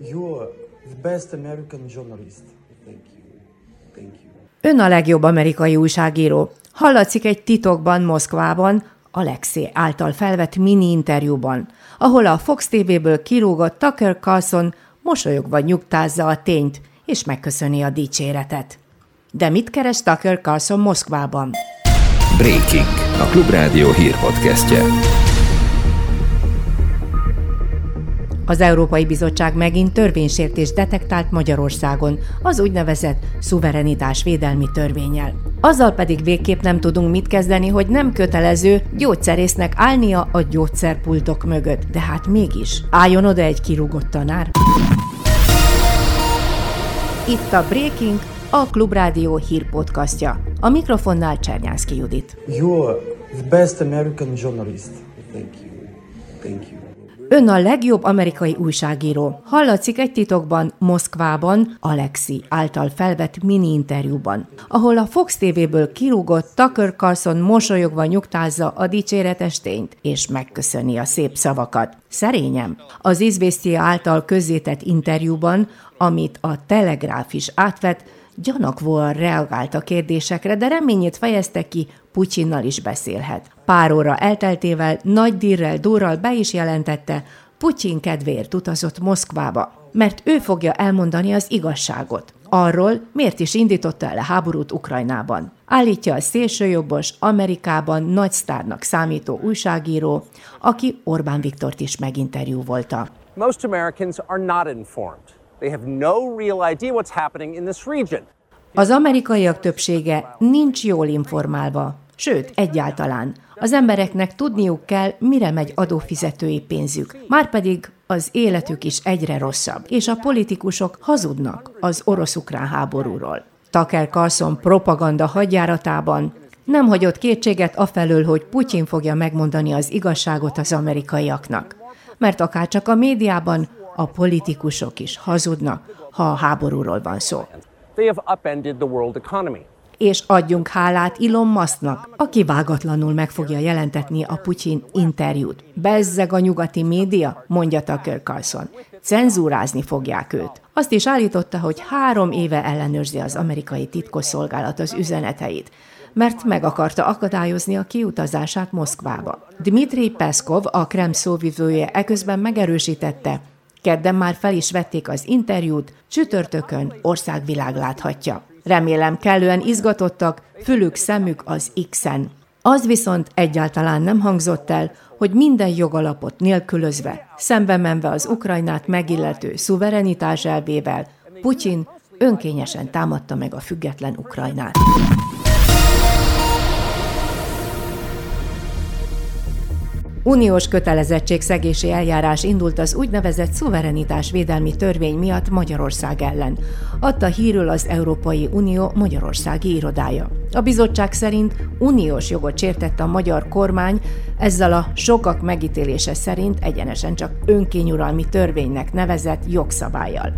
You're the best American journalist. Thank you. Thank you. Ön a legjobb amerikai újságíró. Hallatszik egy titokban Moszkvában, Alexé által felvett mini interjúban, ahol a Fox TV-ből kirúgott Tucker Carlson mosolyogva nyugtázza a tényt, és megköszöni a dicséretet. De mit keres Tucker Carlson Moszkvában? Breaking, a Klubrádió hírpodcastje. Az Európai Bizottság megint törvénysértést detektált Magyarországon, az úgynevezett szuverenitás védelmi törvényel. Azzal pedig végképp nem tudunk mit kezdeni, hogy nem kötelező gyógyszerésznek állnia a gyógyszerpultok mögött. De hát mégis, álljon oda egy kirúgott tanár. Itt a Breaking, a Klubrádió hírpodcastja. A mikrofonnál Csernyánszki Judit. You're the best American journalist. Thank you. Thank you. Ön a legjobb amerikai újságíró. Hallatszik egy titokban Moszkvában Alexi által felvett mini interjúban, ahol a Fox TV-ből kirúgott Tucker Carlson mosolyogva nyugtázza a dicséretes tényt, és megköszöni a szép szavakat. Szerényem. Az Izvestia által közzétett interjúban, amit a Telegráf is átvett, gyanakvóan reagált a kérdésekre, de reményét fejezte ki, Putyinnal is beszélhet. Pár óra elteltével nagy dirrel durral be is jelentette, Putyin kedvéért utazott Moszkvába, mert ő fogja elmondani az igazságot. Arról, miért is indította el a háborút Ukrajnában. Állítja a szélsőjobbos, Amerikában nagy sztárnak számító újságíró, aki Orbán Viktort is meginterjúvolta. Most Americans are not informed. They have no real idea what's happening in this region. Az amerikaiak többsége nincs jól informálva, sőt, egyáltalán. Az embereknek tudniuk kell, mire megy adófizetői pénzük. Márpedig az életük is egyre rosszabb, és a politikusok hazudnak az orosz-ukrán háborúról. Tucker Carlson propaganda hadjáratában nem hagyott kétséget afelől, hogy Putyin fogja megmondani az igazságot az amerikaiaknak. Mert akárcsak a médiában a politikusok is hazudnak, ha a háborúról van szó. They have upended the world economy. És adjunk hálát Elon Musknak, aki vágatlanul meg fogja jelentetni a Putyin interjút. Bezzeg a nyugati média, mondja Tucker Carlson. Cenzúrázni fogják őt. Azt is állította, hogy három éve ellenőrzi az amerikai titkosszolgálat az üzeneteit, mert meg akarta akadályozni a kiutazását Moszkvába. Dmitri Peszkov, a Krem szóvivője eközben megerősítette, Kedden már fel is vették az interjút, csütörtökön országvilág láthatja. Remélem kellően izgatottak, fülük, szemük az X-en. Az viszont egyáltalán nem hangzott el, hogy minden jogalapot nélkülözve, szembe menve az Ukrajnát megillető szuverenitás elvével, Putyin önkényesen támadta meg a független Ukrajnát. Uniós kötelezettségszegési eljárás indult az úgynevezett szuverenitás védelmi törvény miatt Magyarország ellen, adta hírül az Európai Unió Magyarországi irodája. A bizottság szerint uniós jogot sértette a magyar kormány, ezzel a sokak megítélése szerint egyenesen csak önkényuralmi törvénynek nevezett jogszabályjal.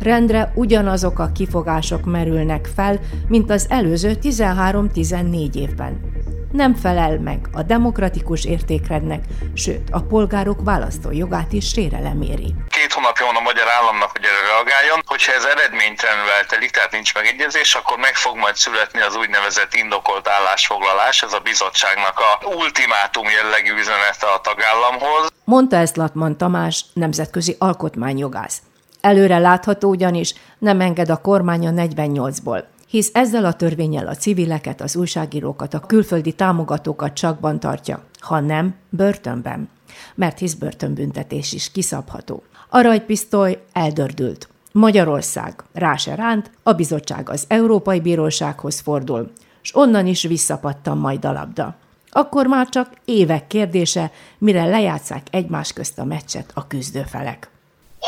Rendre ugyanazok a kifogások merülnek fel, mint az előző 13-14 évben nem felel meg a demokratikus értékrendnek, sőt, a polgárok választó jogát is sérelem éri. Két hónapja van a magyar államnak, hogy erre reagáljon. Hogyha ez eredménytelenül eltelik, tehát nincs megegyezés, akkor meg fog majd születni az úgynevezett indokolt állásfoglalás, ez a bizottságnak a ultimátum jellegű üzenete a tagállamhoz. Mondta ezt Latman Tamás, nemzetközi alkotmányjogász. Előre látható ugyanis nem enged a kormány a 48-ból hisz ezzel a törvényel a civileket, az újságírókat, a külföldi támogatókat csakban tartja, ha nem, börtönben. Mert hisz börtönbüntetés is kiszabható. A rajtpisztoly eldördült. Magyarország rá se ránt, a bizottság az Európai Bírósághoz fordul, és onnan is visszapattan majd a labda. Akkor már csak évek kérdése, mire lejátszák egymás közt a meccset a küzdőfelek.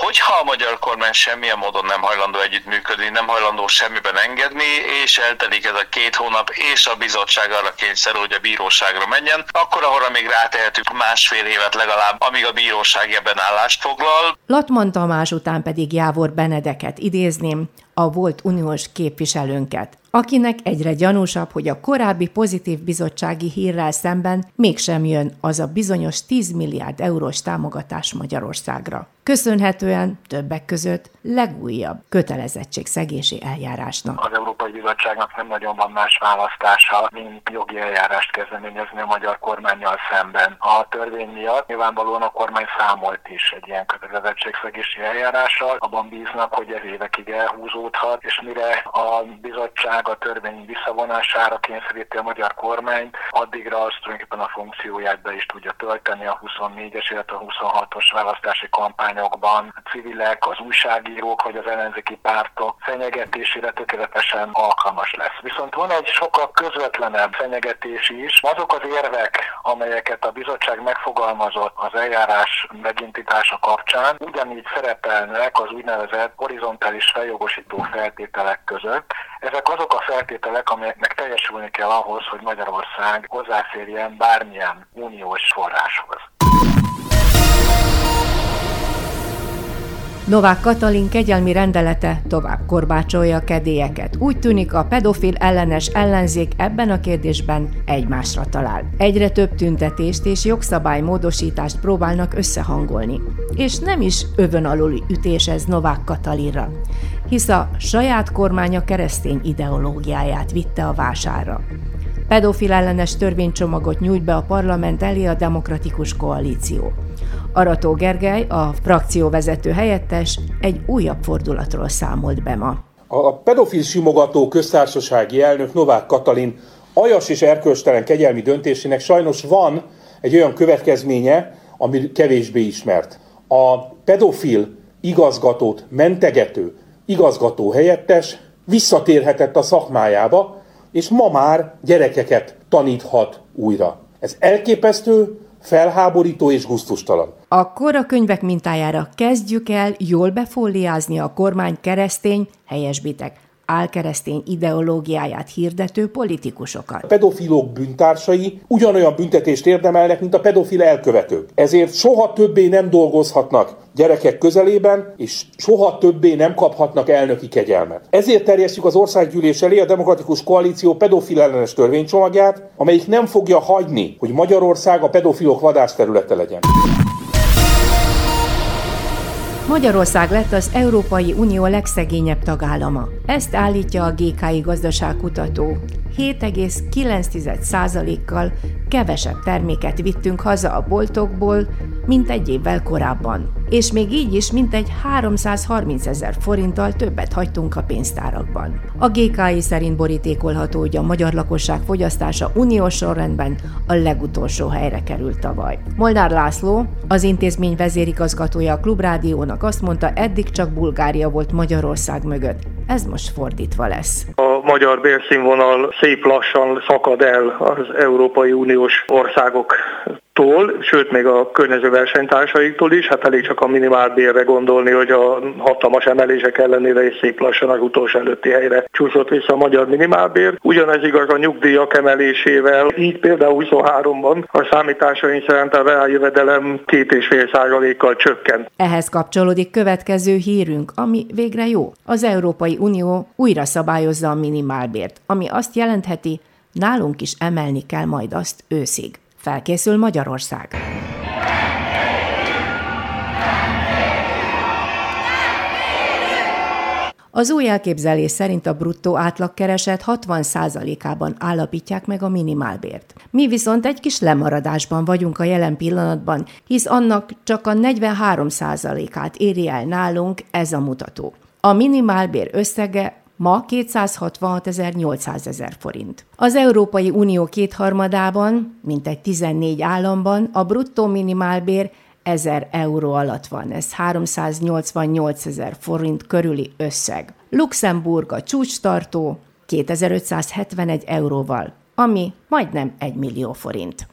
Hogyha a magyar kormány semmilyen módon nem hajlandó együttműködni, nem hajlandó semmiben engedni, és eltelik ez a két hónap, és a bizottság arra kényszerül, hogy a bíróságra menjen, akkor arra még rátehetünk másfél évet legalább, amíg a bíróság ebben állást foglal. Latman Tamás után pedig Jávor Benedeket idézném, a volt uniós képviselőnket, akinek egyre gyanúsabb, hogy a korábbi pozitív bizottsági hírrel szemben mégsem jön az a bizonyos 10 milliárd eurós támogatás Magyarországra. Köszönhetően többek között legújabb kötelezettségszegési eljárásnak. Az Európai Bizottságnak nem nagyon van más választása, mint jogi eljárást kezdeményezni a magyar kormányjal szemben. A törvény miatt nyilvánvalóan a kormány számolt is egy ilyen kötelezettségszegési eljárással, abban bíznak, hogy ez évekig elhúzódhat, és mire a bizottság a törvény visszavonására kényszeríti a magyar kormányt, addigra az tulajdonképpen a funkcióját be is tudja tölteni a 24-es, illetve a 26-os választási kampányokban. A civilek, az újságírók vagy az ellenzéki pártok fenyegetésére tökéletesen alkalmas lesz. Viszont van egy sokkal közvetlenebb fenyegetés is. Azok az érvek, amelyeket a bizottság megfogalmazott az eljárás megindítása kapcsán, ugyanígy szerepelnek az úgynevezett horizontális feljogosító feltételek között. Ezek azok a feltételek, amelyeknek teljesülni kell ahhoz, hogy Magyarország hozzáférjen bármilyen uniós forráshoz. Novák Katalin kegyelmi rendelete tovább korbácsolja a kedélyeket. Úgy tűnik a pedofil ellenes ellenzék ebben a kérdésben egymásra talál. Egyre több tüntetést és jogszabálymódosítást próbálnak összehangolni. És nem is övön aluli ütés ez Novák Katalinra, hisz a saját kormánya keresztény ideológiáját vitte a vásárra. Pedofil ellenes törvénycsomagot nyújt be a parlament elé a demokratikus koalíció. Arató Gergely, a frakcióvezető helyettes egy újabb fordulatról számolt be ma. A pedofil simogató köztársasági elnök Novák Katalin ajas és erkölcstelen kegyelmi döntésének sajnos van egy olyan következménye, ami kevésbé ismert. A pedofil igazgatót mentegető igazgató helyettes visszatérhetett a szakmájába, és ma már gyerekeket taníthat újra. Ez elképesztő, felháborító és guztustalan. Akkor a könyvek mintájára kezdjük el jól befóliázni a kormány keresztény, helyesbitek, álkeresztény ideológiáját hirdető politikusokat. A pedofilok bűntársai ugyanolyan büntetést érdemelnek, mint a pedofil elkövetők. Ezért soha többé nem dolgozhatnak gyerekek közelében, és soha többé nem kaphatnak elnöki kegyelmet. Ezért terjesztjük az országgyűlés elé a Demokratikus Koalíció pedofil ellenes törvénycsomagját, amelyik nem fogja hagyni, hogy Magyarország a pedofilok vadászterülete legyen. Magyarország lett az Európai Unió legszegényebb tagállama. Ezt állítja a GKI gazdaságkutató. 7,9%-kal kevesebb terméket vittünk haza a boltokból, mint egy évvel korábban. És még így is mintegy 330 ezer forinttal többet hagytunk a pénztárakban. A GKI szerint borítékolható, hogy a magyar lakosság fogyasztása uniós sorrendben a legutolsó helyre került tavaly. Molnár László, az intézmény vezérigazgatója a Klubrádiónak azt mondta, eddig csak Bulgária volt Magyarország mögött. Ez most fordítva lesz. A magyar bérszínvonal szép lassan szakad el az Európai Uniós országok tól, sőt még a környező versenytársaiktól is, hát elég csak a minimálbérre gondolni, hogy a hatalmas emelések ellenére is szép lassan az utolsó előtti helyre csúszott vissza a magyar minimálbér. Ugyanez igaz a nyugdíjak emelésével, így például 23-ban a számításaink szerint a reáljövedelem 2,5 százalékkal csökkent. Ehhez kapcsolódik következő hírünk, ami végre jó. Az Európai Unió újra szabályozza a minimálbért, ami azt jelentheti, nálunk is emelni kell majd azt őszig. Felkészül Magyarország. Az új elképzelés szerint a bruttó átlagkereset 60%-ában állapítják meg a minimálbért. Mi viszont egy kis lemaradásban vagyunk a jelen pillanatban, hisz annak csak a 43%-át éri el nálunk ez a mutató. A minimálbér összege ma 266.800 ezer forint. Az Európai Unió kétharmadában, mintegy 14 államban a bruttó minimálbér 1000 euró alatt van, ez 388 ezer forint körüli összeg. Luxemburg a csúcstartó 2571 euróval, ami majdnem 1 millió forint.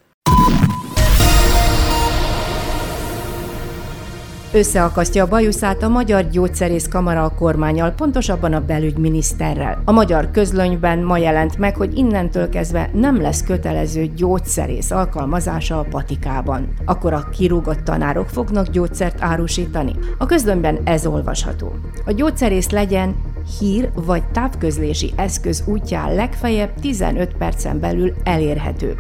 Összeakasztja a bajuszát a Magyar Gyógyszerész Kamara a kormányal, pontosabban a belügyminiszterrel. A magyar közlönyben ma jelent meg, hogy innentől kezdve nem lesz kötelező gyógyszerész alkalmazása a patikában. Akkor a kirúgott tanárok fognak gyógyszert árusítani. A közlönyben ez olvasható. A gyógyszerész legyen hír vagy távközlési eszköz útján legfeljebb 15 percen belül elérhető,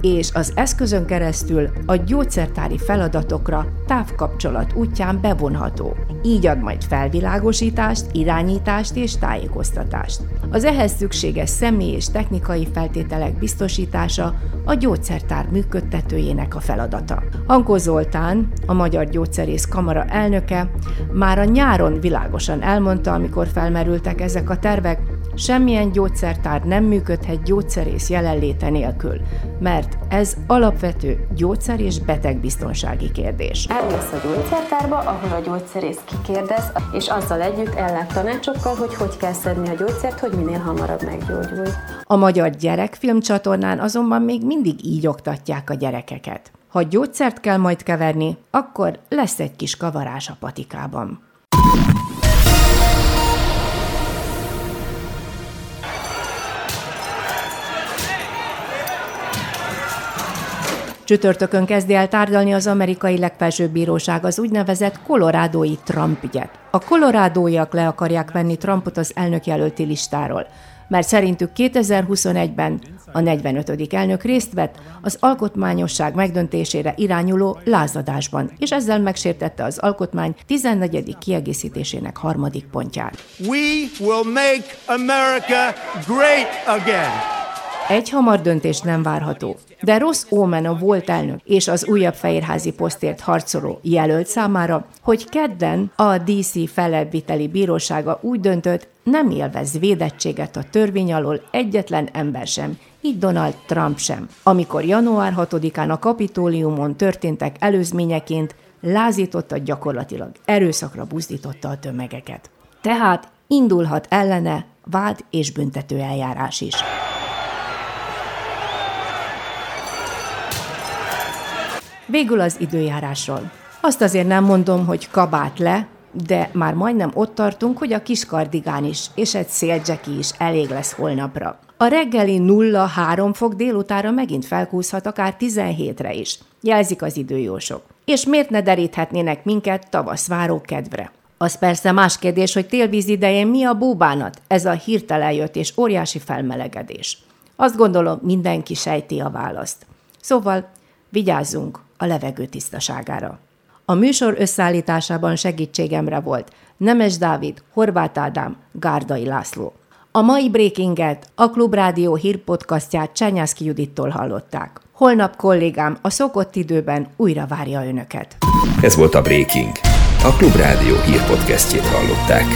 és az eszközön keresztül a gyógyszertári feladatokra távkapcsolat útján bevonható. Így ad majd felvilágosítást, irányítást és tájékoztatást. Az ehhez szükséges személy és technikai feltételek biztosítása a gyógyszertár működtetőjének a feladata. Hankó Zoltán, a Magyar Gyógyszerész Kamara elnöke már a nyáron világosan elmondta, amikor felmerültek ezek a tervek, Semmilyen gyógyszertár nem működhet gyógyszerész jelenléte nélkül, mert ez alapvető gyógyszer- és betegbiztonsági kérdés. Elmész a gyógyszertárba, ahol a gyógyszerész kikérdez, és azzal együtt ellát tanácsokkal, hogy hogy kell szedni a gyógyszert, hogy minél hamarabb meggyógyulj. A Magyar Gyerekfilm csatornán azonban még mindig így oktatják a gyerekeket. Ha gyógyszert kell majd keverni, akkor lesz egy kis kavarás a patikában. Csütörtökön kezdi el tárgyalni az amerikai legfelsőbb bíróság az úgynevezett kolorádói Trump ügyet. A kolorádóiak le akarják venni Trumpot az elnökjelölti listáról, mert szerintük 2021-ben a 45. elnök részt vett az alkotmányosság megdöntésére irányuló lázadásban, és ezzel megsértette az alkotmány 14. kiegészítésének harmadik pontját. We will make America great again. Egy hamar döntés nem várható, de rossz ómen a volt elnök és az újabb fehérházi posztért harcoló jelölt számára, hogy kedden a DC felebbviteli bírósága úgy döntött, nem élvez védettséget a törvény alól egyetlen ember sem, így Donald Trump sem. Amikor január 6-án a kapitóliumon történtek előzményeként, lázította gyakorlatilag, erőszakra buzdította a tömegeket. Tehát indulhat ellene vád és büntető eljárás is. Végül az időjárásról. Azt azért nem mondom, hogy kabát le, de már majdnem ott tartunk, hogy a kis kardigán is és egy széldzseki is elég lesz holnapra. A reggeli 0-3 fok délutára megint felkúszhat akár 17-re is, jelzik az időjósok. És miért ne deríthetnének minket tavasz váró kedvre? Az persze más kérdés, hogy télvíz idején mi a búbánat, ez a hirtelen jött és óriási felmelegedés. Azt gondolom, mindenki sejti a választ. Szóval vigyázzunk a levegő tisztaságára. A műsor összeállításában segítségemre volt Nemes Dávid, Horváth Ádám, Gárdai László. A mai Breakinget a Klubrádió hírpodcastját Csányászki Judittól hallották. Holnap kollégám a szokott időben újra várja önöket. Ez volt a Breaking. A Klubrádió hírpodcastjét hallották.